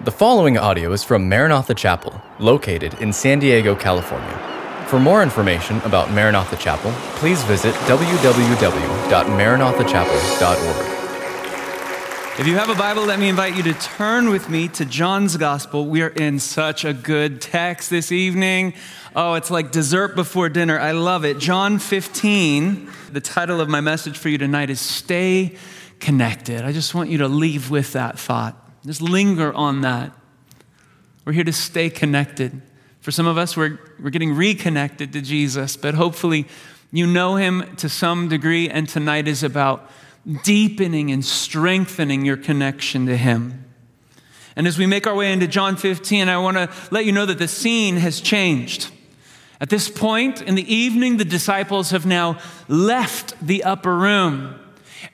The following audio is from Maranatha Chapel, located in San Diego, California. For more information about Maranatha Chapel, please visit www.maranathachapel.org. If you have a Bible, let me invite you to turn with me to John's Gospel. We are in such a good text this evening. Oh, it's like dessert before dinner. I love it. John 15, the title of my message for you tonight is Stay Connected. I just want you to leave with that thought. Just linger on that. We're here to stay connected. For some of us, we're, we're getting reconnected to Jesus, but hopefully you know him to some degree, and tonight is about deepening and strengthening your connection to him. And as we make our way into John 15, I want to let you know that the scene has changed. At this point in the evening, the disciples have now left the upper room.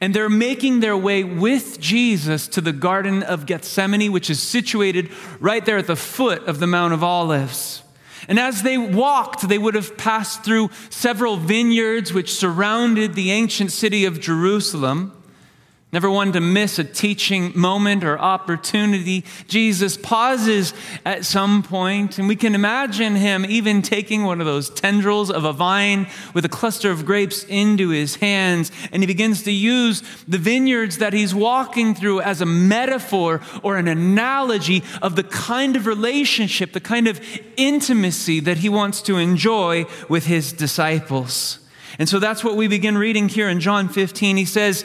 And they're making their way with Jesus to the Garden of Gethsemane, which is situated right there at the foot of the Mount of Olives. And as they walked, they would have passed through several vineyards which surrounded the ancient city of Jerusalem. Never one to miss a teaching moment or opportunity. Jesus pauses at some point, and we can imagine him even taking one of those tendrils of a vine with a cluster of grapes into his hands, and he begins to use the vineyards that he's walking through as a metaphor or an analogy of the kind of relationship, the kind of intimacy that he wants to enjoy with his disciples. And so that's what we begin reading here in John 15. He says,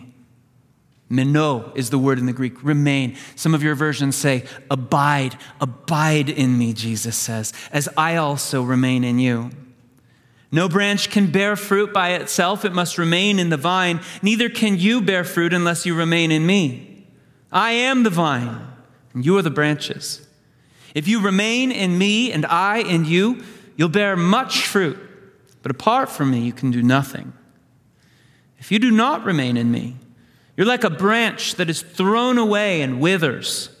Meno is the word in the Greek, remain. Some of your versions say, abide. Abide in me, Jesus says, as I also remain in you. No branch can bear fruit by itself, it must remain in the vine. Neither can you bear fruit unless you remain in me. I am the vine, and you are the branches. If you remain in me and I in you, you'll bear much fruit. But apart from me, you can do nothing. If you do not remain in me, you're like a branch that is thrown away and withers.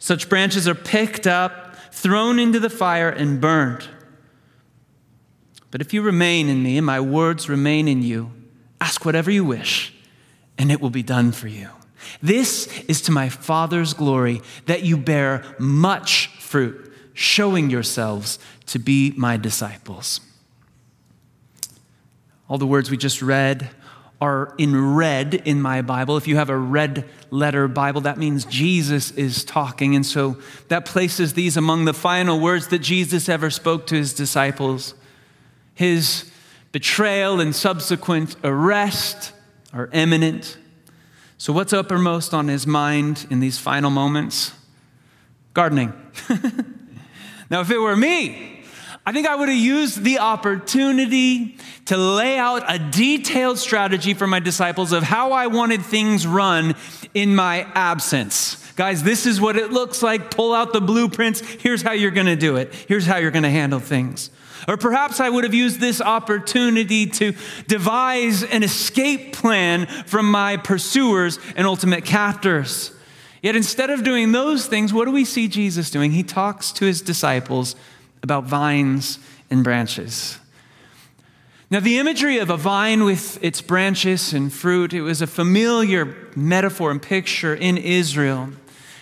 Such branches are picked up, thrown into the fire, and burned. But if you remain in me and my words remain in you, ask whatever you wish, and it will be done for you. This is to my Father's glory that you bear much fruit, showing yourselves to be my disciples. All the words we just read are in red in my Bible. If you have a red letter Bible, that means Jesus is talking. And so that places these among the final words that Jesus ever spoke to his disciples. His betrayal and subsequent arrest are imminent. So, what's uppermost on his mind in these final moments? Gardening. now, if it were me, I think I would have used the opportunity to lay out a detailed strategy for my disciples of how I wanted things run in my absence. Guys, this is what it looks like. Pull out the blueprints. Here's how you're going to do it. Here's how you're going to handle things. Or perhaps I would have used this opportunity to devise an escape plan from my pursuers and ultimate captors. Yet instead of doing those things, what do we see Jesus doing? He talks to his disciples about vines and branches. Now, the imagery of a vine with its branches and fruit, it was a familiar metaphor and picture in Israel.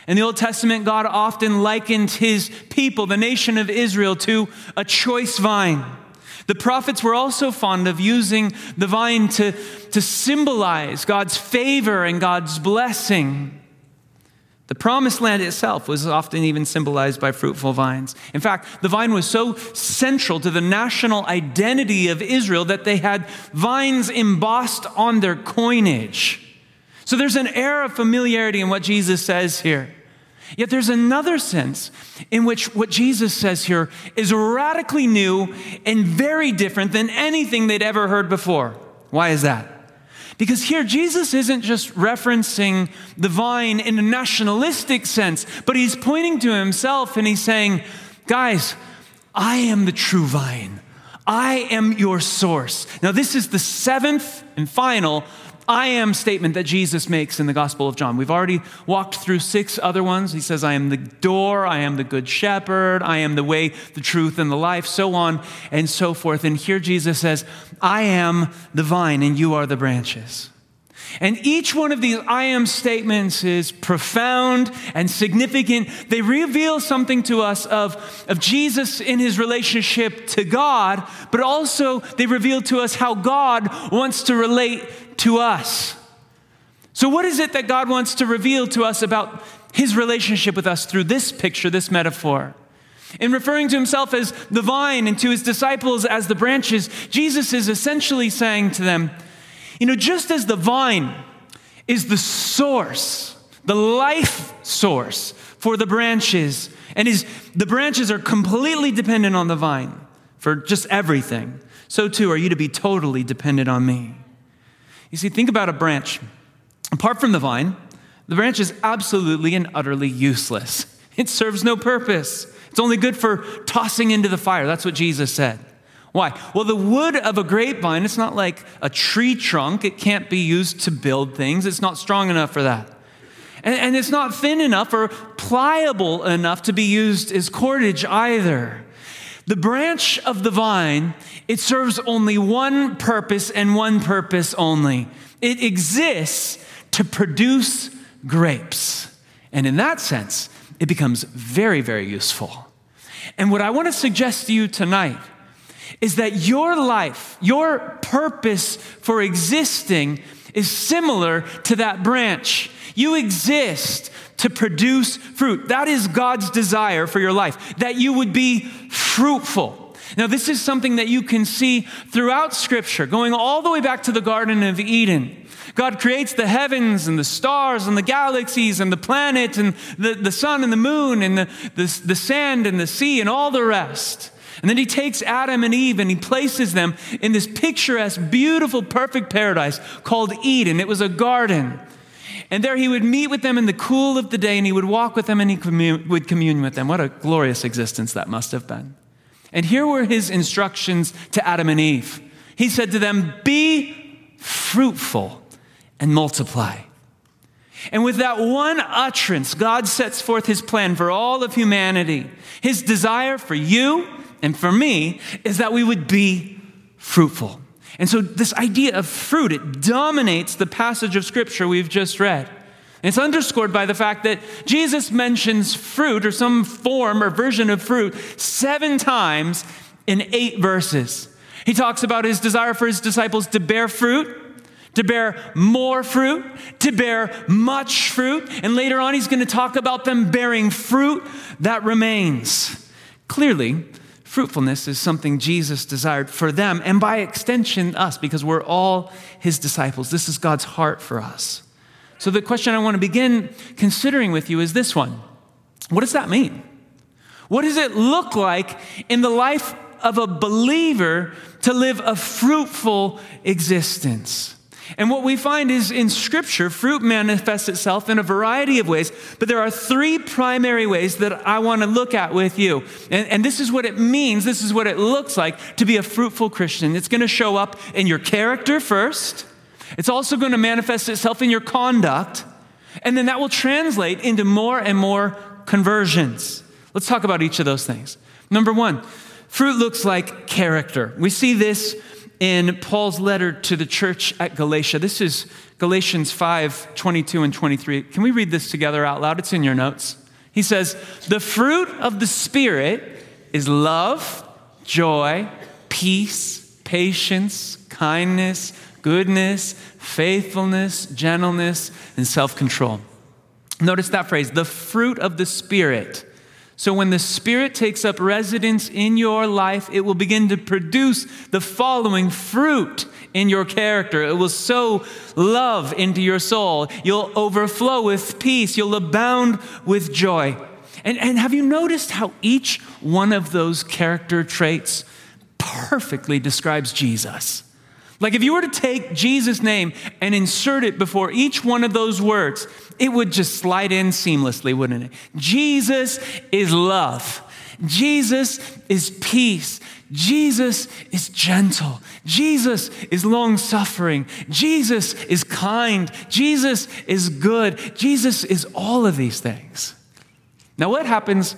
In the Old Testament, God often likened his people, the nation of Israel, to a choice vine. The prophets were also fond of using the vine to, to symbolize God's favor and God's blessing. The promised land itself was often even symbolized by fruitful vines. In fact, the vine was so central to the national identity of Israel that they had vines embossed on their coinage. So there's an air of familiarity in what Jesus says here. Yet there's another sense in which what Jesus says here is radically new and very different than anything they'd ever heard before. Why is that? Because here, Jesus isn't just referencing the vine in a nationalistic sense, but he's pointing to himself and he's saying, Guys, I am the true vine. I am your source. Now, this is the seventh and final I am statement that Jesus makes in the Gospel of John. We've already walked through six other ones. He says, I am the door, I am the good shepherd, I am the way, the truth, and the life, so on and so forth. And here Jesus says, I am the vine and you are the branches. And each one of these I am statements is profound and significant. They reveal something to us of, of Jesus in his relationship to God, but also they reveal to us how God wants to relate to us. So, what is it that God wants to reveal to us about his relationship with us through this picture, this metaphor? In referring to himself as the vine and to his disciples as the branches, Jesus is essentially saying to them, you know, just as the vine is the source, the life source for the branches, and is, the branches are completely dependent on the vine for just everything, so too are you to be totally dependent on me. You see, think about a branch. Apart from the vine, the branch is absolutely and utterly useless. It serves no purpose. It's only good for tossing into the fire. That's what Jesus said. Why? Well, the wood of a grapevine, it's not like a tree trunk. It can't be used to build things, it's not strong enough for that. And, and it's not thin enough or pliable enough to be used as cordage either. The branch of the vine, it serves only one purpose and one purpose only. It exists to produce grapes. And in that sense, it becomes very, very useful. And what I want to suggest to you tonight is that your life, your purpose for existing is similar to that branch. You exist to produce fruit. That is God's desire for your life, that you would be fruitful. Now, this is something that you can see throughout Scripture, going all the way back to the Garden of Eden. God creates the heavens and the stars and the galaxies and the planet and the, the sun and the moon and the, the, the sand and the sea and all the rest. And then he takes Adam and Eve and he places them in this picturesque, beautiful, perfect paradise called Eden. It was a garden. And there he would meet with them in the cool of the day and he would walk with them and he would commune with them. What a glorious existence that must have been. And here were his instructions to Adam and Eve. He said to them, Be fruitful and multiply. And with that one utterance, God sets forth his plan for all of humanity. His desire for you and for me is that we would be fruitful. And so, this idea of fruit, it dominates the passage of scripture we've just read. It's underscored by the fact that Jesus mentions fruit or some form or version of fruit seven times in eight verses. He talks about his desire for his disciples to bear fruit, to bear more fruit, to bear much fruit. And later on, he's going to talk about them bearing fruit that remains. Clearly, fruitfulness is something Jesus desired for them, and by extension, us, because we're all his disciples. This is God's heart for us. So, the question I want to begin considering with you is this one What does that mean? What does it look like in the life of a believer to live a fruitful existence? And what we find is in Scripture, fruit manifests itself in a variety of ways, but there are three primary ways that I want to look at with you. And, and, this is what it means, this is what it looks like to be a fruitful Christian. It's going to show up in your character first, it's also going to manifest itself in your conduct, and then that will translate into more and more conversions. Let's talk about each of those things. Number one, fruit looks like character. We see this in Paul's letter to the church at Galatia. This is Galatians 5 22 and 23. Can we read this together out loud? It's in your notes. He says, The fruit of the Spirit is love, joy, peace, patience, kindness, goodness, faithfulness, gentleness, and self control. Notice that phrase, the fruit of the Spirit. So, when the Spirit takes up residence in your life, it will begin to produce the following fruit in your character. It will sow love into your soul. You'll overflow with peace. You'll abound with joy. And, and have you noticed how each one of those character traits perfectly describes Jesus? Like if you were to take Jesus' name and insert it before each one of those words, it would just slide in seamlessly, wouldn't it? Jesus is love. Jesus is peace. Jesus is gentle. Jesus is long suffering. Jesus is kind. Jesus is good. Jesus is all of these things. Now, what happens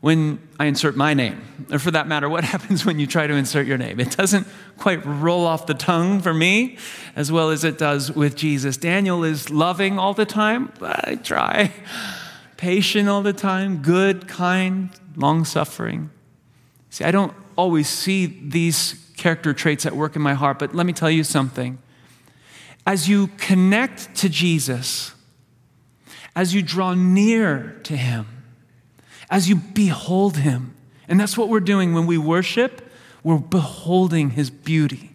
when I insert my name? Or for that matter, what happens when you try to insert your name? It doesn't quite roll off the tongue for me as well as it does with Jesus. Daniel is loving all the time. I try. Patient all the time, good, kind, long suffering. See, I don't always see these character traits at work in my heart, but let me tell you something. As you connect to Jesus, as you draw near to Him, as you behold Him, and that's what we're doing when we worship, we're beholding His beauty.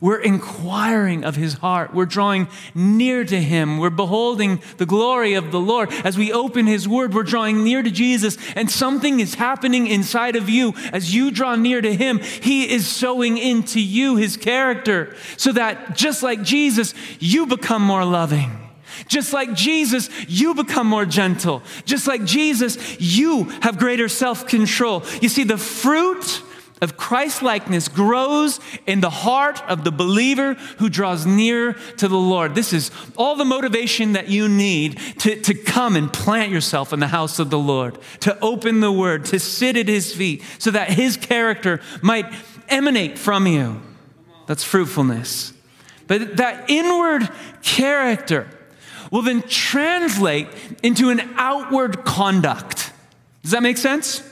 We're inquiring of his heart. We're drawing near to him. We're beholding the glory of the Lord. As we open his word, we're drawing near to Jesus, and something is happening inside of you. As you draw near to him, he is sowing into you his character, so that just like Jesus, you become more loving. Just like Jesus, you become more gentle. Just like Jesus, you have greater self control. You see, the fruit of Christ likeness grows in the heart of the believer who draws near to the Lord. This is all the motivation that you need to, to come and plant yourself in the house of the Lord, to open the word, to sit at his feet, so that his character might emanate from you. That's fruitfulness. But that inward character will then translate into an outward conduct. Does that make sense?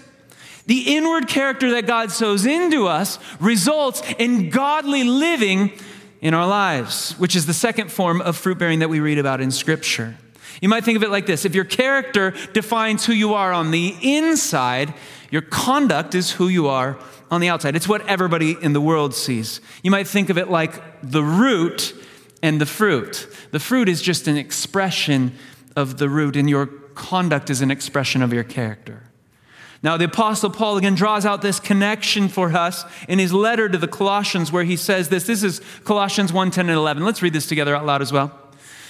The inward character that God sows into us results in godly living in our lives, which is the second form of fruit bearing that we read about in Scripture. You might think of it like this if your character defines who you are on the inside, your conduct is who you are on the outside. It's what everybody in the world sees. You might think of it like the root and the fruit. The fruit is just an expression of the root, and your conduct is an expression of your character. Now, the Apostle Paul again draws out this connection for us in his letter to the Colossians, where he says this. This is Colossians 1 10 and 11. Let's read this together out loud as well.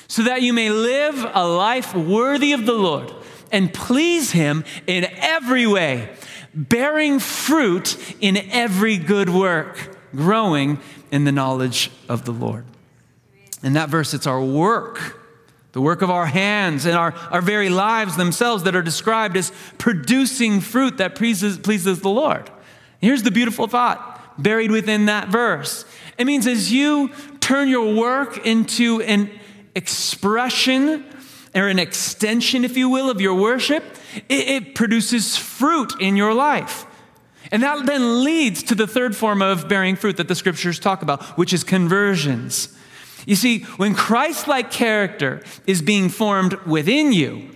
So that you may live a life worthy of the Lord and please him in every way, bearing fruit in every good work, growing in the knowledge of the Lord. In that verse, it's our work the work of our hands and our, our very lives themselves that are described as producing fruit that pleases, pleases the Lord. Here's the beautiful thought buried within that verse it means as you turn your work into an expression or an extension, if you will, of your worship, it, it produces fruit in your life. And that then leads to the third form of bearing fruit that the scriptures talk about, which is conversions. You see, when Christ like character is being formed within you,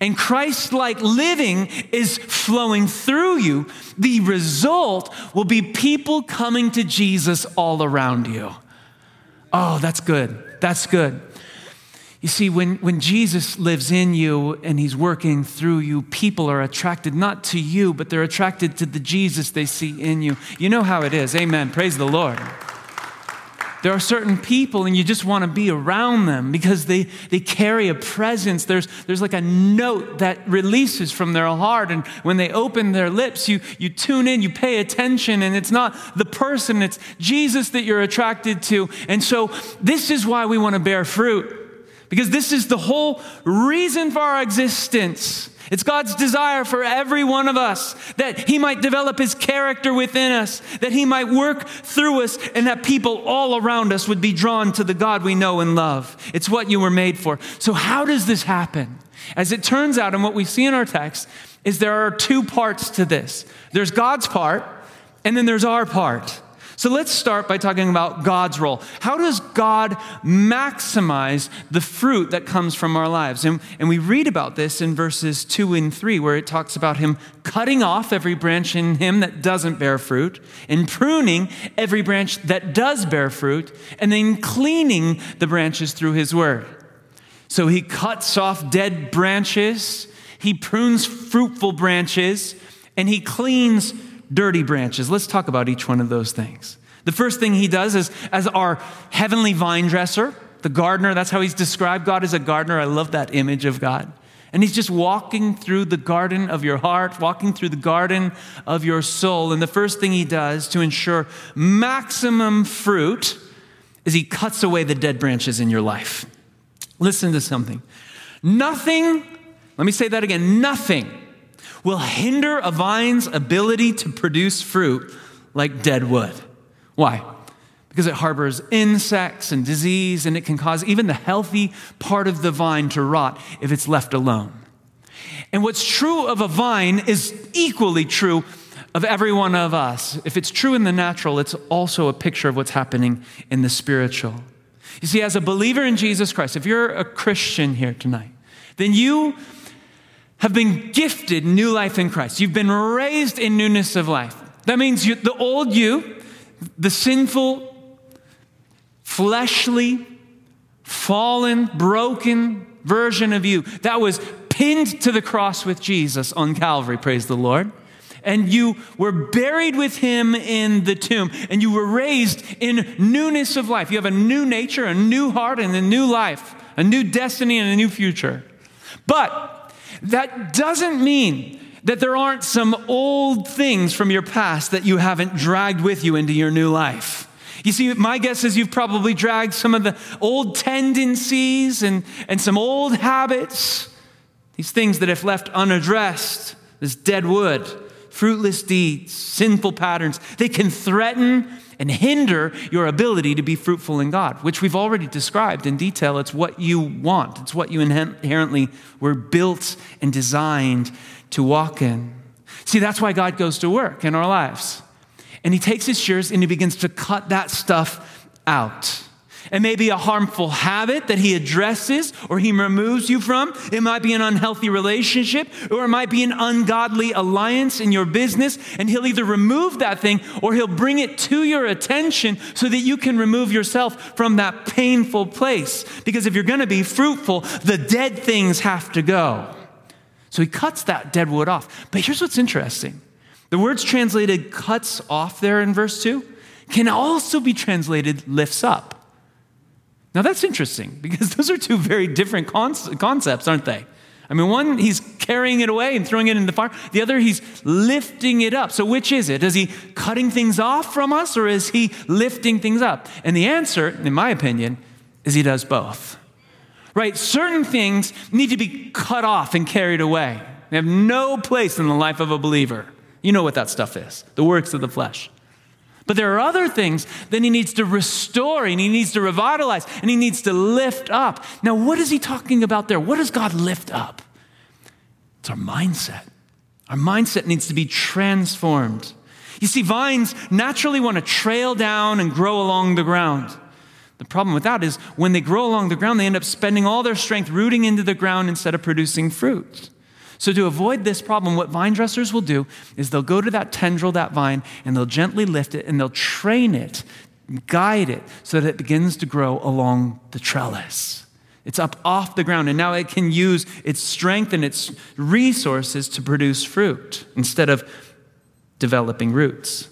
and Christ like living is flowing through you, the result will be people coming to Jesus all around you. Oh, that's good. That's good. You see, when, when Jesus lives in you and he's working through you, people are attracted not to you, but they're attracted to the Jesus they see in you. You know how it is. Amen. Praise the Lord. There are certain people, and you just want to be around them because they, they carry a presence. There's, there's like a note that releases from their heart. And when they open their lips, you, you tune in, you pay attention, and it's not the person, it's Jesus that you're attracted to. And so, this is why we want to bear fruit because this is the whole reason for our existence. It's God's desire for every one of us that He might develop His character within us, that He might work through us, and that people all around us would be drawn to the God we know and love. It's what you were made for. So, how does this happen? As it turns out, and what we see in our text, is there are two parts to this there's God's part, and then there's our part. So let's start by talking about God's role. How does God maximize the fruit that comes from our lives? And, and we read about this in verses 2 and 3, where it talks about Him cutting off every branch in Him that doesn't bear fruit, and pruning every branch that does bear fruit, and then cleaning the branches through His word. So He cuts off dead branches, He prunes fruitful branches, and He cleans dirty branches. Let's talk about each one of those things. The first thing he does is, as our heavenly vine dresser, the gardener, that's how he's described God as a gardener. I love that image of God. And he's just walking through the garden of your heart, walking through the garden of your soul. And the first thing he does to ensure maximum fruit is he cuts away the dead branches in your life. Listen to something. Nothing, let me say that again, nothing will hinder a vine's ability to produce fruit like dead wood. Why? Because it harbors insects and disease, and it can cause even the healthy part of the vine to rot if it's left alone. And what's true of a vine is equally true of every one of us. If it's true in the natural, it's also a picture of what's happening in the spiritual. You see, as a believer in Jesus Christ, if you're a Christian here tonight, then you have been gifted new life in Christ. You've been raised in newness of life. That means you, the old you, the sinful, fleshly, fallen, broken version of you that was pinned to the cross with Jesus on Calvary, praise the Lord. And you were buried with him in the tomb, and you were raised in newness of life. You have a new nature, a new heart, and a new life, a new destiny, and a new future. But that doesn't mean that there aren't some old things from your past that you haven't dragged with you into your new life. You see, my guess is you've probably dragged some of the old tendencies and, and some old habits, these things that, if left unaddressed, this dead wood, fruitless deeds, sinful patterns, they can threaten and hinder your ability to be fruitful in God, which we've already described in detail. It's what you want, it's what you inherently were built and designed to walk in. See, that's why God goes to work in our lives. And He takes His shears and He begins to cut that stuff out. It may be a harmful habit that he addresses or he removes you from. It might be an unhealthy relationship or it might be an ungodly alliance in your business. And he'll either remove that thing or he'll bring it to your attention so that you can remove yourself from that painful place. Because if you're going to be fruitful, the dead things have to go. So he cuts that dead wood off. But here's what's interesting the words translated cuts off there in verse 2 can also be translated lifts up. Now that's interesting because those are two very different concepts, aren't they? I mean, one, he's carrying it away and throwing it in the fire. The other, he's lifting it up. So, which is it? Is he cutting things off from us or is he lifting things up? And the answer, in my opinion, is he does both. Right? Certain things need to be cut off and carried away. They have no place in the life of a believer. You know what that stuff is the works of the flesh. But there are other things that he needs to restore and he needs to revitalize and he needs to lift up. Now, what is he talking about there? What does God lift up? It's our mindset. Our mindset needs to be transformed. You see, vines naturally want to trail down and grow along the ground. The problem with that is when they grow along the ground, they end up spending all their strength rooting into the ground instead of producing fruit. So, to avoid this problem, what vine dressers will do is they'll go to that tendril, that vine, and they'll gently lift it and they'll train it, guide it, so that it begins to grow along the trellis. It's up off the ground, and now it can use its strength and its resources to produce fruit instead of developing roots.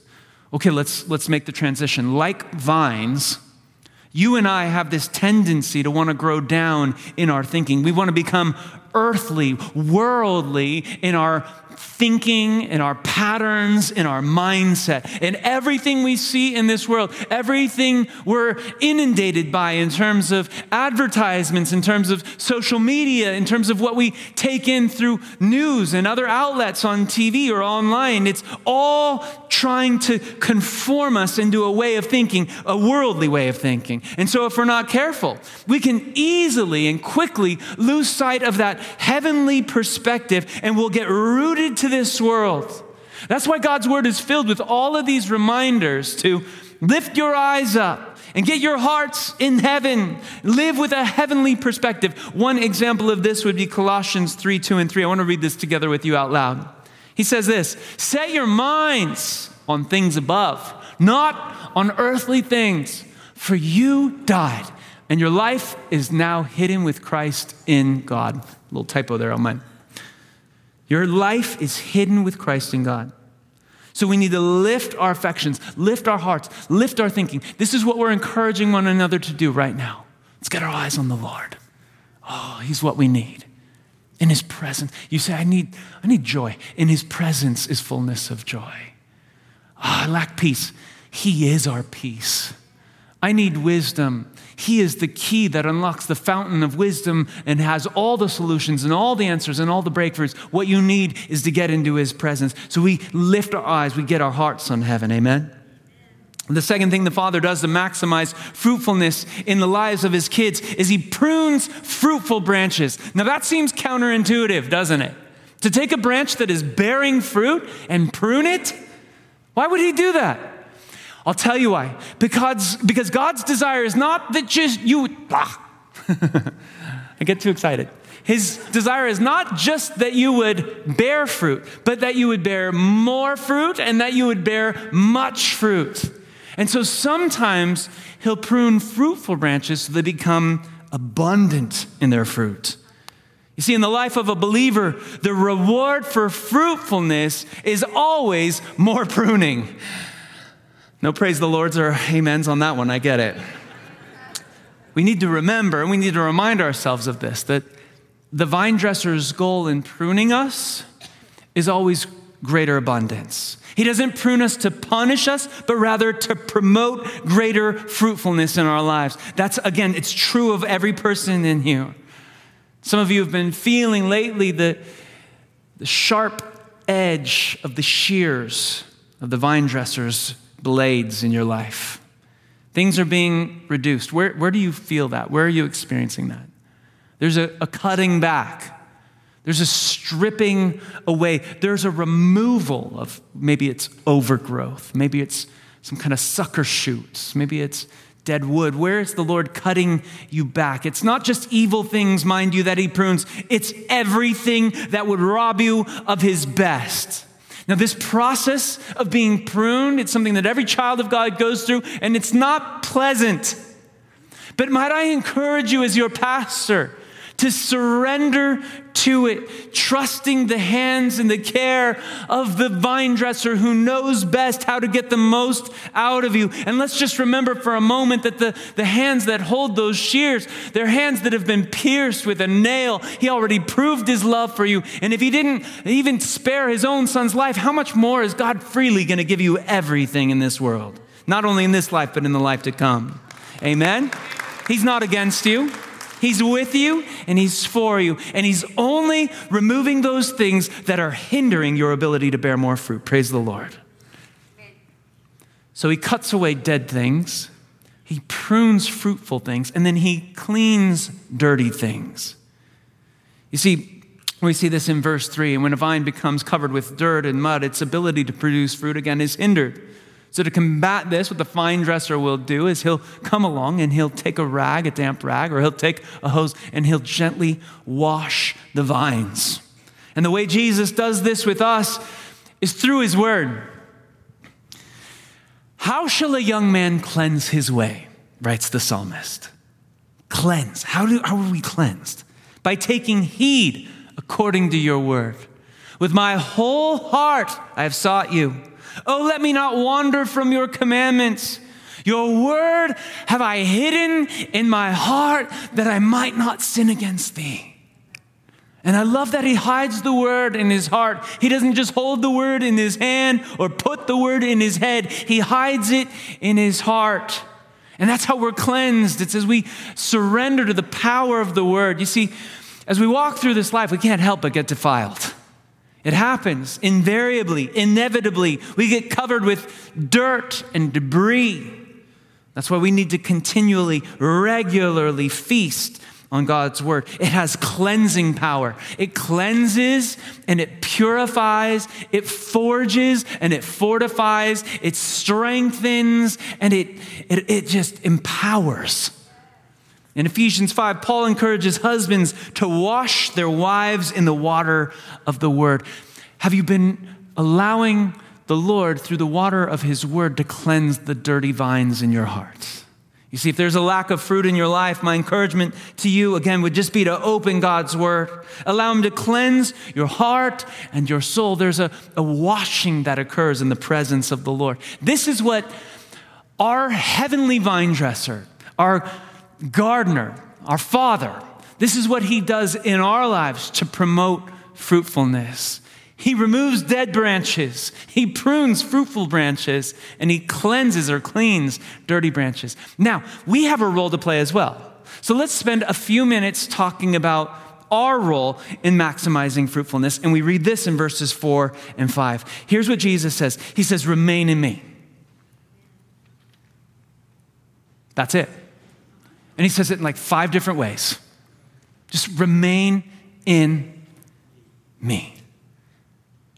Okay, let's, let's make the transition. Like vines, you and I have this tendency to want to grow down in our thinking. We want to become earthly, worldly in our thinking, in our patterns, in our mindset. And everything we see in this world, everything we're inundated by in terms of advertisements, in terms of social media, in terms of what we take in through news and other outlets on TV or online, it's all trying to conform us into a way of thinking, a worldly way of thinking. And so if we're not careful, we can easily and quickly lose sight of that heavenly perspective and we'll get rooted to this world. That's why God's word is filled with all of these reminders to lift your eyes up and get your hearts in heaven. Live with a heavenly perspective. One example of this would be Colossians 3 2 and 3. I want to read this together with you out loud. He says this Set your minds on things above, not on earthly things, for you died, and your life is now hidden with Christ in God. A little typo there on mine. Your life is hidden with Christ in God. So we need to lift our affections, lift our hearts, lift our thinking. This is what we're encouraging one another to do right now. Let's get our eyes on the Lord. Oh, He's what we need. In his presence. You say, I need, I need joy. In his presence is fullness of joy. Oh, I lack peace. He is our peace. I need wisdom. He is the key that unlocks the fountain of wisdom and has all the solutions and all the answers and all the breakthroughs. What you need is to get into His presence. So we lift our eyes, we get our hearts on heaven. Amen. The second thing the father does to maximize fruitfulness in the lives of his kids is he prunes fruitful branches. Now that seems counterintuitive, doesn't it? To take a branch that is bearing fruit and prune it? Why would he do that? I'll tell you why. Because, because God's desire is not that just you, ah, I get too excited. His desire is not just that you would bear fruit, but that you would bear more fruit and that you would bear much fruit. And so sometimes he'll prune fruitful branches so they become abundant in their fruit. You see, in the life of a believer, the reward for fruitfulness is always more pruning. No praise the Lord's or amens on that one, I get it. We need to remember and we need to remind ourselves of this that the vine dresser's goal in pruning us is always greater abundance. He doesn't prune us to punish us, but rather to promote greater fruitfulness in our lives. That's, again, it's true of every person in here. Some of you have been feeling lately the, the sharp edge of the shears of the vine dresser's blades in your life. Things are being reduced. Where, where do you feel that? Where are you experiencing that? There's a, a cutting back. There's a stripping away. There's a removal of maybe it's overgrowth. Maybe it's some kind of sucker shoots. Maybe it's dead wood? Where is the Lord cutting you back? It's not just evil things, mind you, that He prunes, it's everything that would rob you of His best. Now, this process of being pruned, it's something that every child of God goes through, and it's not pleasant. But might I encourage you as your pastor to surrender to it, trusting the hands and the care of the vine dresser who knows best how to get the most out of you. And let's just remember for a moment that the, the hands that hold those shears, they're hands that have been pierced with a nail. He already proved his love for you. And if he didn't even spare his own son's life, how much more is God freely going to give you everything in this world? Not only in this life, but in the life to come. Amen? He's not against you. He's with you and He's for you. And He's only removing those things that are hindering your ability to bear more fruit. Praise the Lord. So He cuts away dead things, He prunes fruitful things, and then He cleans dirty things. You see, we see this in verse 3. And when a vine becomes covered with dirt and mud, its ability to produce fruit again is hindered. So, to combat this, what the vine dresser will do is he'll come along and he'll take a rag, a damp rag, or he'll take a hose and he'll gently wash the vines. And the way Jesus does this with us is through his word. How shall a young man cleanse his way? writes the psalmist. Cleanse. How, do, how are we cleansed? By taking heed according to your word. With my whole heart I have sought you. Oh, let me not wander from your commandments. Your word have I hidden in my heart that I might not sin against thee. And I love that he hides the word in his heart. He doesn't just hold the word in his hand or put the word in his head, he hides it in his heart. And that's how we're cleansed. It's as we surrender to the power of the word. You see, as we walk through this life, we can't help but get defiled. It happens invariably, inevitably. We get covered with dirt and debris. That's why we need to continually, regularly feast on God's word. It has cleansing power. It cleanses and it purifies, it forges and it fortifies, it strengthens and it, it, it just empowers. In Ephesians 5, Paul encourages husbands to wash their wives in the water of the word. Have you been allowing the Lord, through the water of his word, to cleanse the dirty vines in your heart? You see, if there's a lack of fruit in your life, my encouragement to you, again, would just be to open God's word. Allow him to cleanse your heart and your soul. There's a, a washing that occurs in the presence of the Lord. This is what our heavenly vine dresser, our gardener, our Father, This is what he does in our lives to promote fruitfulness. He removes dead branches, he prunes fruitful branches, and he cleanses or cleans dirty branches. Now, we have a role to play as well. So let's spend a few minutes talking about our role in maximizing fruitfulness. And we read this in verses four and five. Here's what Jesus says He says, Remain in me. That's it. And he says it in like five different ways. Just remain in me.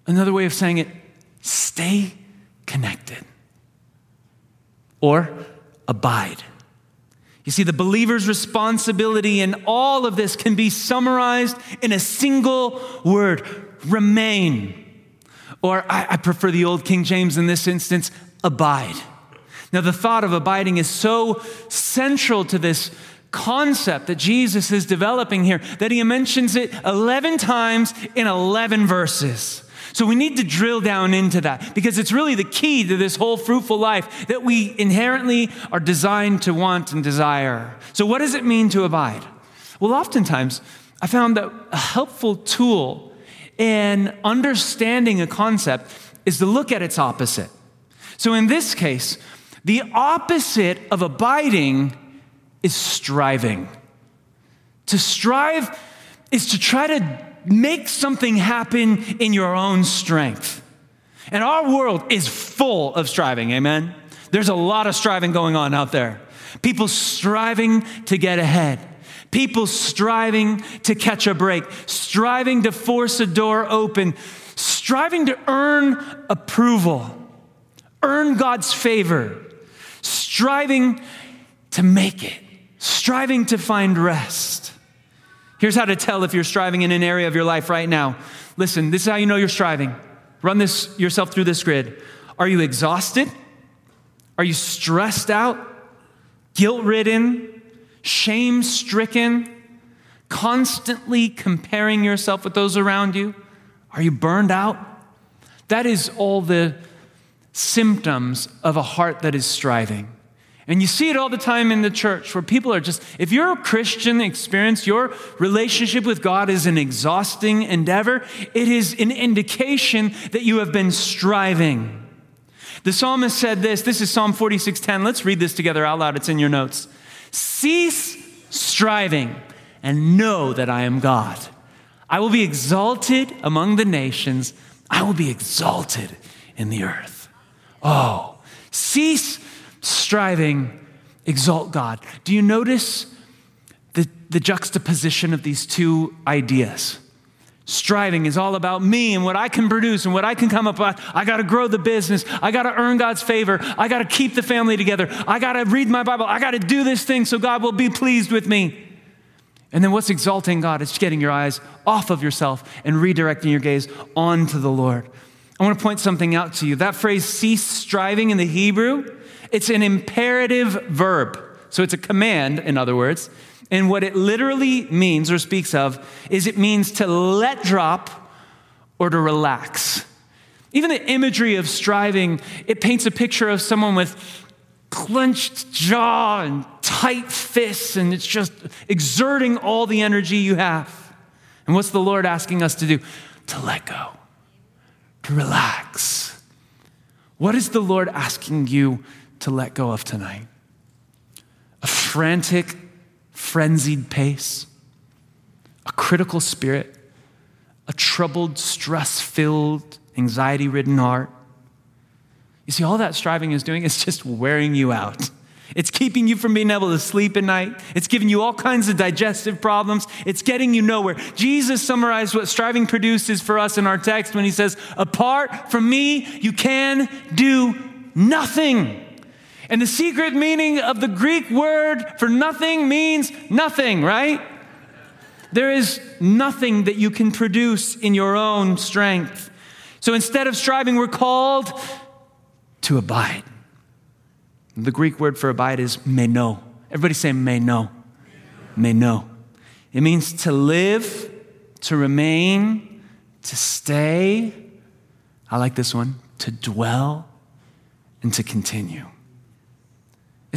Another way of saying it, stay connected or abide. You see, the believer's responsibility in all of this can be summarized in a single word remain. Or I, I, prefer the old King James in this instance abide. Now, the thought of abiding is so central to this concept that Jesus is developing here that he mentions it 11 times in 11 verses. So we need to drill down into that because it's really the key to this whole fruitful life that we inherently are designed to want and desire. So, what does it mean to abide? Well, oftentimes I found that a helpful tool in understanding a concept is to look at its opposite. So, in this case, the opposite of abiding is striving. To strive is to try to make something happen in your own strength. And our world is full of striving, amen? There's a lot of striving going on out there. People striving to get ahead, people striving to catch a break, striving to force a door open, striving to earn approval, earn God's favor, striving to make it, striving to find rest. Here's how to tell if you're striving in an area of your life right now. Listen, this is how you know you're striving. Run this yourself through this grid. Are you exhausted? Are you stressed out? Guilt ridden? Shame stricken? Constantly comparing yourself with those around you? Are you burned out? That is all the symptoms of a heart that is striving. And you see it all the time in the church where people are just, if you're a Christian experience, your relationship with God is an exhausting endeavor, it is an indication that you have been striving. The psalmist said this, this is Psalm 46:10. Let's read this together out loud. It's in your notes. Cease striving and know that I am God. I will be exalted among the nations. I will be exalted in the earth. Oh, cease striving, exalt God. Do you notice the, the juxtaposition of these two ideas? Striving is all about me and what I can produce and what I can come up with. I got to grow the business. I got to earn God's favor. I got to keep the family together. I got to read my Bible. I got to do this thing so God will be pleased with me. And then what's exalting God is getting your eyes off of yourself and redirecting your gaze onto the Lord. I want to point something out to you. That phrase, cease striving in the Hebrew, it's an imperative verb. So it's a command, in other words. And what it literally means or speaks of is it means to let drop or to relax. Even the imagery of striving, it paints a picture of someone with clenched jaw and tight fists, and it's just exerting all the energy you have. And what's the Lord asking us to do? To let go, to relax. What is the Lord asking you to let go of tonight? A frantic, frenzied pace, a critical spirit, a troubled, stress filled, anxiety ridden heart. You see, all that striving is doing is just wearing you out. It's keeping you from being able to sleep at night. It's giving you all kinds of digestive problems. It's getting you nowhere. Jesus summarized what striving produces for us in our text when he says, Apart from me, you can do nothing. And the secret meaning of the Greek word for nothing means nothing, right? There is nothing that you can produce in your own strength. So instead of striving, we're called to abide. The Greek word for abide is meno. Everybody say meno. Meno. It means to live, to remain, to stay. I like this one to dwell and to continue.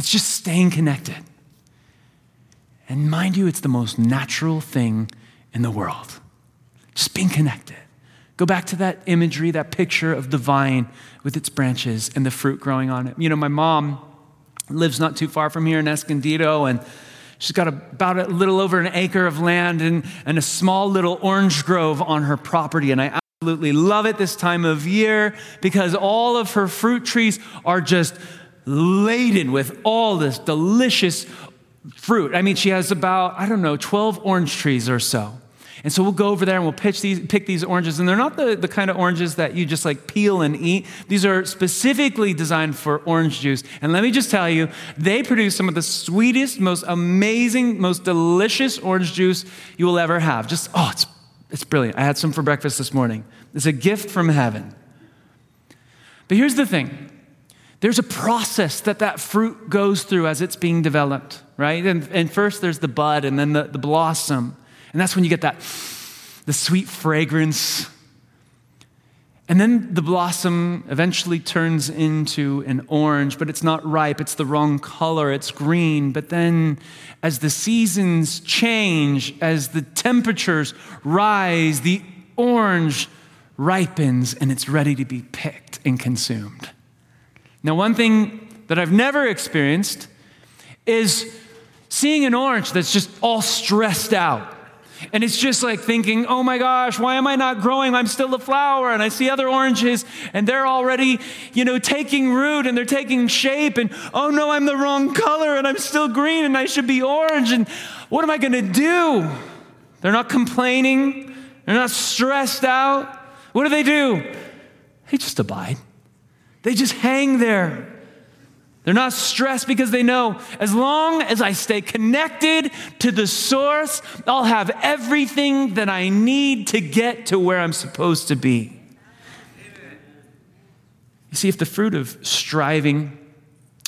It's just staying connected. And mind you, it's the most natural thing in the world. Just being connected. Go back to that imagery, that picture of the vine with its branches and the fruit growing on it. You know, my mom lives not too far from here in Escondido, and she's got about a little over an acre of land and, and a small little orange grove on her property. And I absolutely love it this time of year because all of her fruit trees are just laden with all this delicious fruit. I mean, she has about, I don't know, 12 orange trees or so. And so we'll go over there and we'll pitch these, pick these oranges. And they're not the, the kind of oranges that you just like peel and eat. These are specifically designed for orange juice. And let me just tell you, they produce some of the sweetest, most amazing, most delicious orange juice you will ever have. Just, oh, it's, it's brilliant. I had some for breakfast this morning. It's a gift from heaven. But here's the thing there's a process that that fruit goes through as it's being developed, right? And, and first there's the bud and then the, the blossom. And that's when you get that, the sweet fragrance. And then the blossom eventually turns into an orange, but it's not ripe. It's the wrong color. It's green. But then, as the seasons change, as the temperatures rise, the orange ripens and it's ready to be picked and consumed. Now, one thing that I've never experienced is seeing an orange that's just all stressed out. And it's just like thinking, oh my gosh, why am I not growing? I'm still a flower. And I see other oranges and they're already, you know, taking root and they're taking shape. And oh no, I'm the wrong color and I'm still green and I should be orange. And what am I going to do? They're not complaining, they're not stressed out. What do they do? They just abide. They just hang there. They're not stressed because they know as long as I stay connected to the source, I'll have everything that I need to get to where I'm supposed to be. You see, if the fruit of striving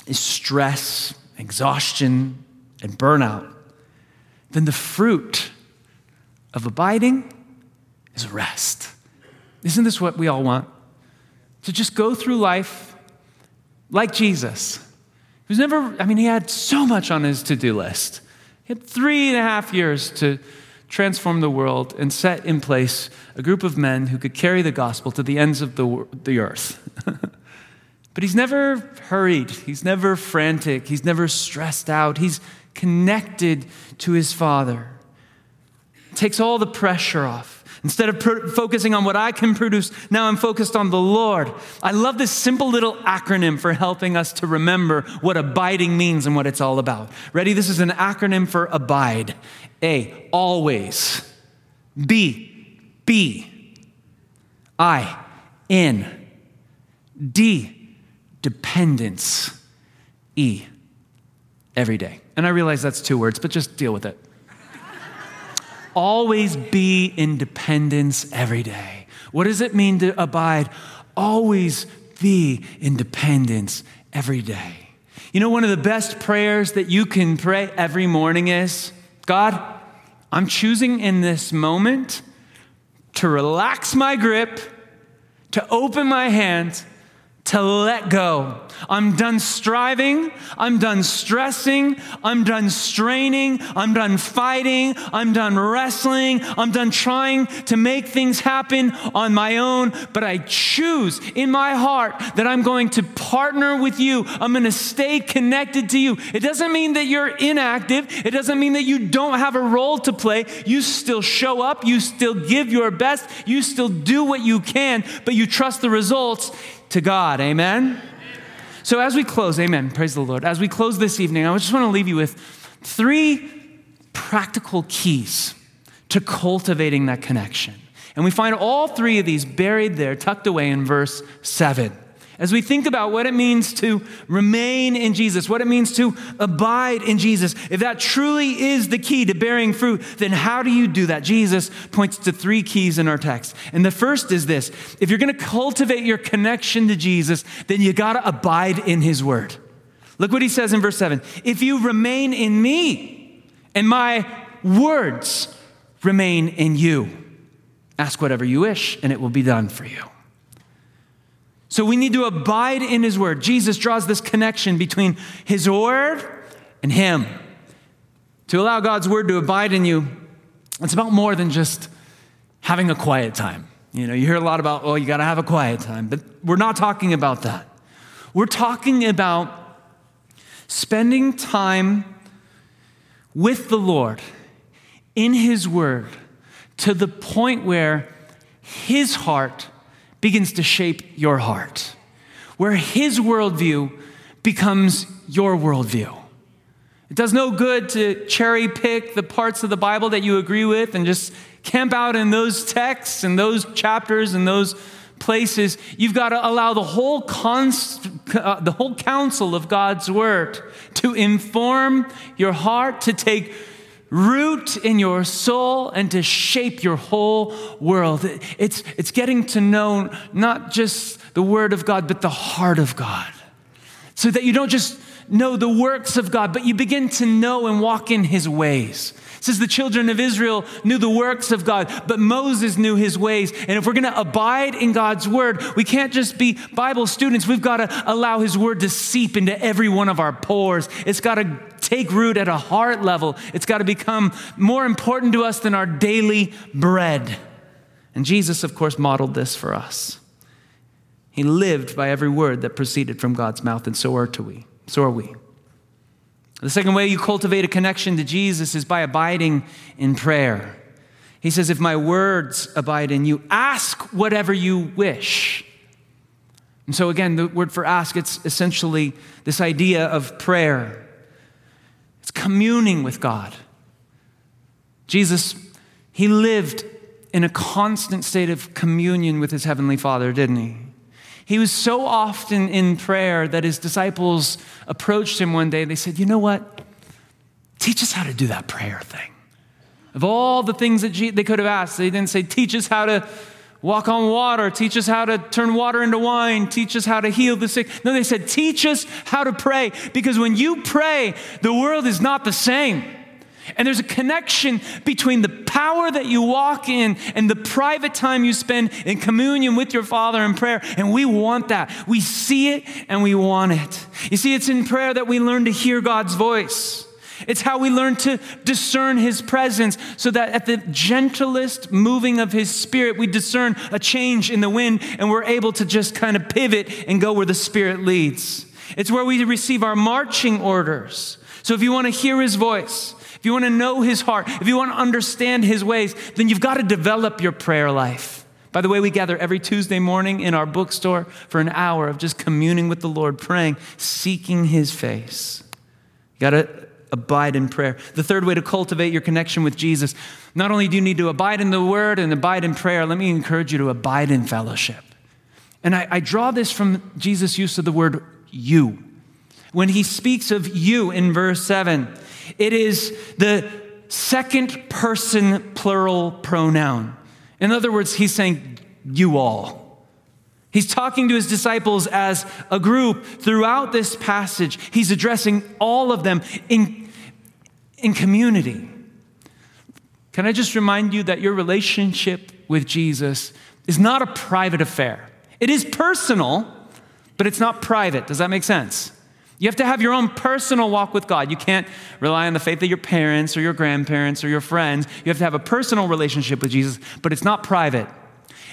is stress, exhaustion, and burnout, then the fruit of abiding is rest. Isn't this what we all want? To just go through life like Jesus. He was never, I mean, he had so much on his to do list. He had three and a half years to transform the world and set in place a group of men who could carry the gospel to the ends of the, the earth. but he's never hurried, he's never frantic, he's never stressed out, he's connected to his Father. takes all the pressure off. Instead of focusing on what I can produce, now I'm focused on the Lord. I love this simple little acronym for helping us to remember what abiding means and what it's all about. Ready? This is an acronym for abide. A, always. B, be. I, in. D, dependence. E, every day. And I realize that's two words, but just deal with it always be in dependence every day. What does it mean to abide? Always be in dependence every day. You know, one of the best prayers that you can pray every morning is God, I'm choosing in this moment to relax my grip, to open my hands, to let go. I'm done striving. I'm done stressing. I'm done straining. I'm done fighting. I'm done wrestling. I'm done trying to make things happen on my own. But I choose in my heart that I'm going to partner with you. I'm going to stay connected to you. It doesn't mean that you're inactive. It doesn't mean that you don't have a role to play. You still show up. You still give your best. You still do what you can, but you trust the results to God. Amen? So, as we close, amen, praise the Lord. As we close this evening, I just want to leave you with three practical keys to cultivating that connection. And we find all three of these buried there, tucked away in verse 7 as we think about what it means to remain in Jesus, what it means to abide in Jesus, if that truly is the key to bearing fruit, then how do you do that? Jesus points to three keys in our text. And the first is this if you're going to cultivate your connection to Jesus, then you got to abide in his word. Look what he says in verse 7 If you remain in me and my words remain in you, ask whatever you wish and it will be done for you. So we need to abide in His Word. Jesus draws this connection between His Word and Him. to allow God's word to abide in you, it's about more than just having a quiet time. You know, you hear a lot about, oh, you got to have a quiet time, but we're not talking about that. We're talking about spending time with the Lord in His Word to the point where His heart begins to shape your heart, where His worldview becomes your worldview. It does no good to cherry pick the parts of the Bible that you agree with and just camp out in those texts and those chapters and those places. You've got to allow the whole, const, uh, the whole counsel of God's word to inform your heart, to take root in your soul, and to shape your whole world. It's, it's getting to know not just the word of God, but the heart of God. So that you don't just know the works of God, but you begin to know and walk in his ways. It says the children of Israel knew the works of God, but Moses knew his ways. And if we're going to abide in God's word, we can't just be Bible students. We've got to allow his word to seep into every one of our pores. It's got to take root at a heart level. It's got to become more important to us than our daily bread. And Jesus, of course, modeled this for us. He lived by every word that proceeded from God's mouth, and so are to we. So are we. The second way you cultivate a connection to Jesus is by abiding in prayer. He says, If my words abide in you, ask whatever you wish. And so, again, the word for ask, it's essentially this idea of prayer. It's communing with God. Jesus, he lived in a constant state of communion with his heavenly Father, didn't he? He was so often in prayer that his disciples approached him one day. They said, You know what? Teach us how to do that prayer thing. Of all the things that they could have asked, they didn't say, Teach us how to walk on water, teach us how to turn water into wine, teach us how to heal the sick. No, they said, Teach us how to pray. Because when you pray, the world is not the same. And there's a connection between the power that you walk in and the private time you spend in communion with your Father in prayer. And we want that. We see it and we want it. You see, it's in prayer that we learn to hear God's voice. It's how we learn to discern His presence so that at the gentlest moving of His Spirit, we discern a change in the wind and we're able to just kind of pivot and go where the Spirit leads. It's where we receive our marching orders. So if you want to hear His voice, if you want to know his heart, if you want to understand his ways, then you've got to develop your prayer life. By the way, we gather every Tuesday morning in our bookstore for an hour of just communing with the Lord, praying, seeking his face. You got to abide in prayer. The third way to cultivate your connection with Jesus, not only do you need to abide in the word and abide in prayer, let me encourage you to abide in fellowship. And I, I draw this from Jesus' use of the word you. When he speaks of you in verse 7, it is the second person plural pronoun. In other words, he's saying, you all. He's talking to his disciples as a group throughout this passage. He's addressing all of them in, in community. Can I just remind you that your relationship with Jesus is not a private affair? It is personal, but it's not private. Does that make sense? You have to have your own personal walk with God. You can't rely on the faith of your parents or your grandparents or your friends. You have to have a personal relationship with Jesus, but it's not private.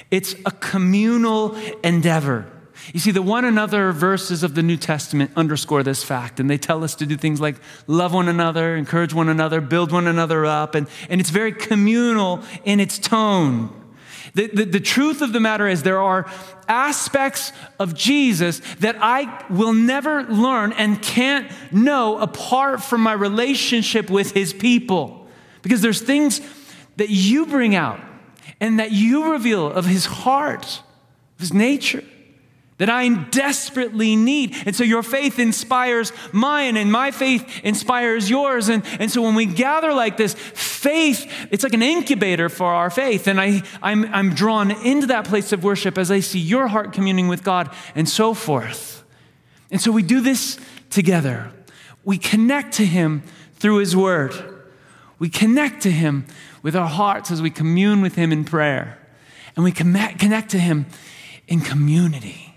It's a communal endeavor. You see, the one another verses of the New Testament underscore this fact, and they tell us to do things like love one another, encourage one another, build one another up, and, and it's very communal in its tone. The, the, the, truth of the matter is, there are aspects of Jesus that I will never learn and can't know apart from my relationship with his people. Because there's things that you bring out and that you reveal of his heart, his nature that I desperately need. And so your faith inspires mine, and my faith inspires yours. And, and so when we gather like this, faith, it's like an incubator for our faith. And I, I'm, I'm drawn into that place of worship as I see your heart communing with God and so forth. And so we do this together. We connect to Him through His Word. We connect to Him with our hearts as we commune with Him in prayer. And we connect to Him in community.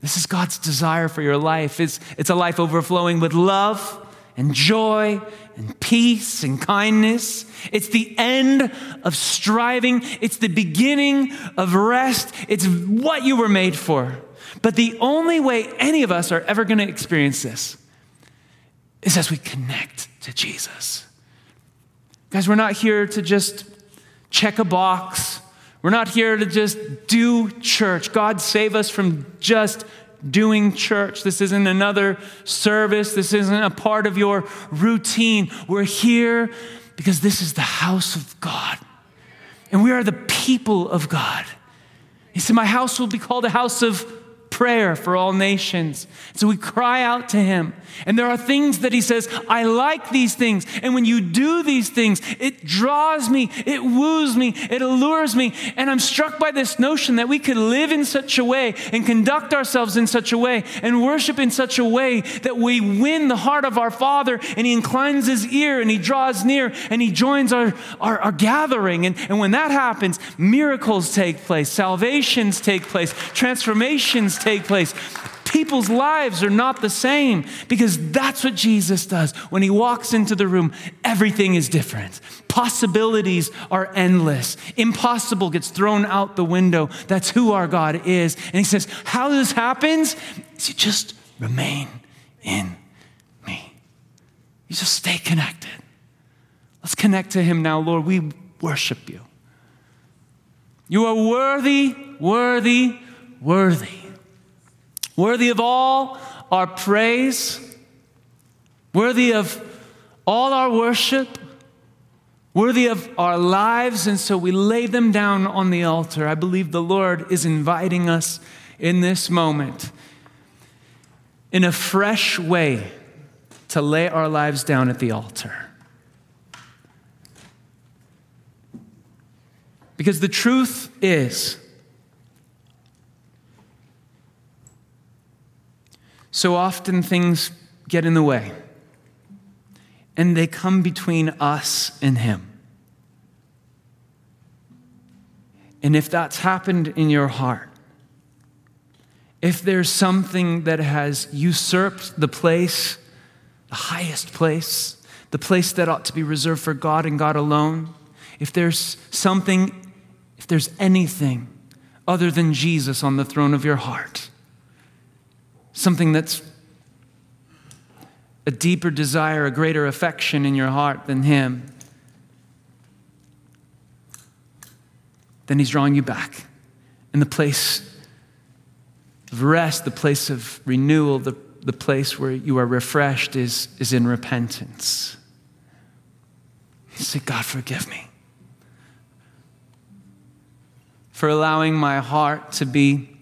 This is God's desire for your life. It's, it's a life overflowing with love and joy and peace and kindness. It's the end of striving, it's the beginning of rest. It's what you were made for. But the only way any of us are ever going to experience this is as we connect to Jesus. Guys, we're not here to just check a box. We're not here to just do church. God save us from just doing church. This isn't another service. This isn't a part of your routine. We're here because this is the house of God. And we are the people of God. He said, My house will be called a house of prayer for all nations. So we cry out to him. And there are things that he says, I like these things. And when you do these things, it draws me, it woos me, it allures me. And I'm struck by this notion that we could live in such a way and conduct ourselves in such a way and worship in such a way that we win the heart of our Father and he inclines his ear and he draws near and he joins our, our, our gathering. And, and when that happens, miracles take place, salvations take place, transformations take place people's lives are not the same because that's what Jesus does. When he walks into the room, everything is different. Possibilities are endless. Impossible gets thrown out the window. That's who our God is. And he says, How this happens you just remain in me. You just stay connected. Let's connect to him now, Lord. We worship you. You are worthy, worthy, worthy worthy of all our praise, worthy of all our worship, worthy of our lives. And so we lay them down on the altar. I believe the Lord is inviting us in this moment in a fresh way to lay our lives down at the altar. Because the truth is, So often things get in the way, and they come between us and Him. And if that's happened in your heart, if there's something that has usurped the place, the highest place, the place that ought to be reserved for God and God alone, if there's something, if there's anything other than Jesus on the throne of your heart, something that's a deeper desire, a greater affection in your heart than Him, then He's drawing you back. And the place of rest, the place of renewal, the, the place where you are refreshed is, is in repentance. You say, God, forgive me for allowing my heart to be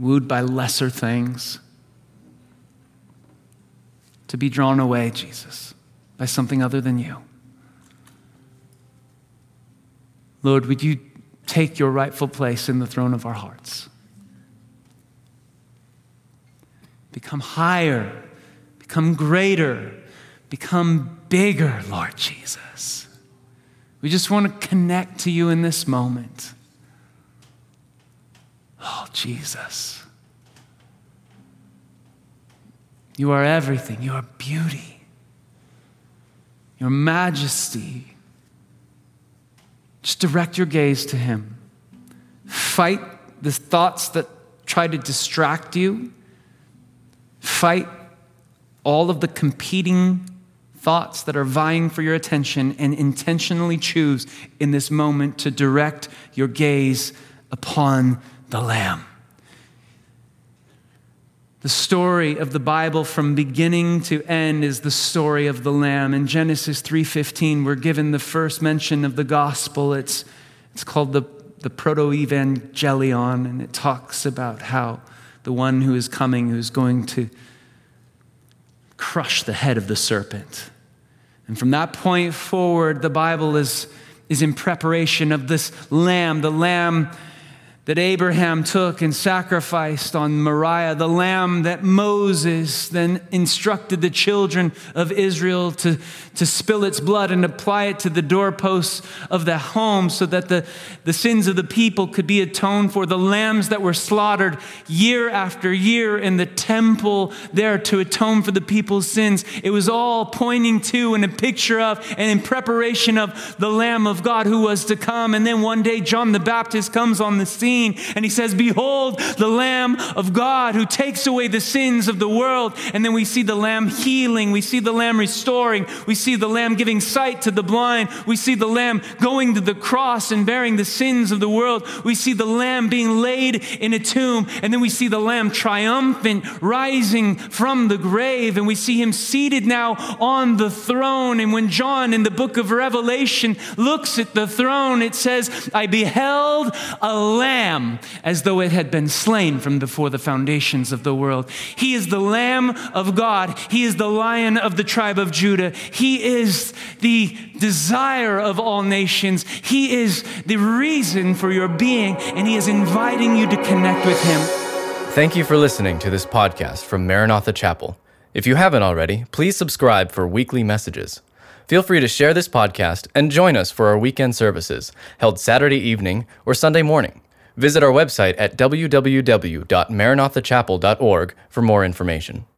wooed by lesser things, to be drawn away, Jesus, by something other than you. Lord, would you take your rightful place in the throne of our hearts? Become higher, become greater, become bigger, Lord Jesus. We just want to connect to you in this moment. Oh, Jesus. You are everything. You are beauty. Your majesty. Just direct your gaze to Him. Fight the thoughts that try to distract you. Fight all of the competing thoughts that are vying for your attention and intentionally choose in this moment to direct your gaze upon the Lamb. The story of the Bible from beginning to end is the story of the Lamb. In Genesis 3:15, we're given the first mention of the gospel. It's, it's called the, the Proto-Evangelion, and it talks about how the one who is coming, who's going to crush the head of the serpent. And from that point forward, the Bible is, is in preparation of this lamb, the lamb that Abraham took and sacrificed on Moriah, the lamb that Moses then instructed the children of Israel to, to spill its blood and apply it to the doorposts of the home so that the, the sins of the people could be atoned for. The lambs that were slaughtered year after year in the temple there to atone for the people's sins. It was all pointing to and a picture of and in preparation of the Lamb of God who was to come. And then one day, John the Baptist comes on the scene scene and he says, Behold, the Lamb of God who takes away the sins of the world. And then we see the Lamb healing, we see the Lamb restoring, we see the Lamb giving sight to the blind, we see the Lamb going to the cross and bearing the sins of the world, we see the Lamb being laid in a tomb, and then we see the Lamb triumphant, rising from the grave, and we see him seated now on the throne. And when John in the book of Revelation looks at the throne, it says, I beheld a lamb lamb as though it had been slain from before the foundations of the world. He is the lamb of God. He is the lion of the tribe of Judah. He is the desire of all nations. He is the reason for your being, and He is inviting you to connect with Him. Thank you for listening to this podcast from Maranatha Chapel. If you haven't already, please subscribe for weekly messages. Feel free to share this podcast and join us for our weekend services held Saturday evening or Sunday morning. Visit our website at www.maranathachapel.org for more information.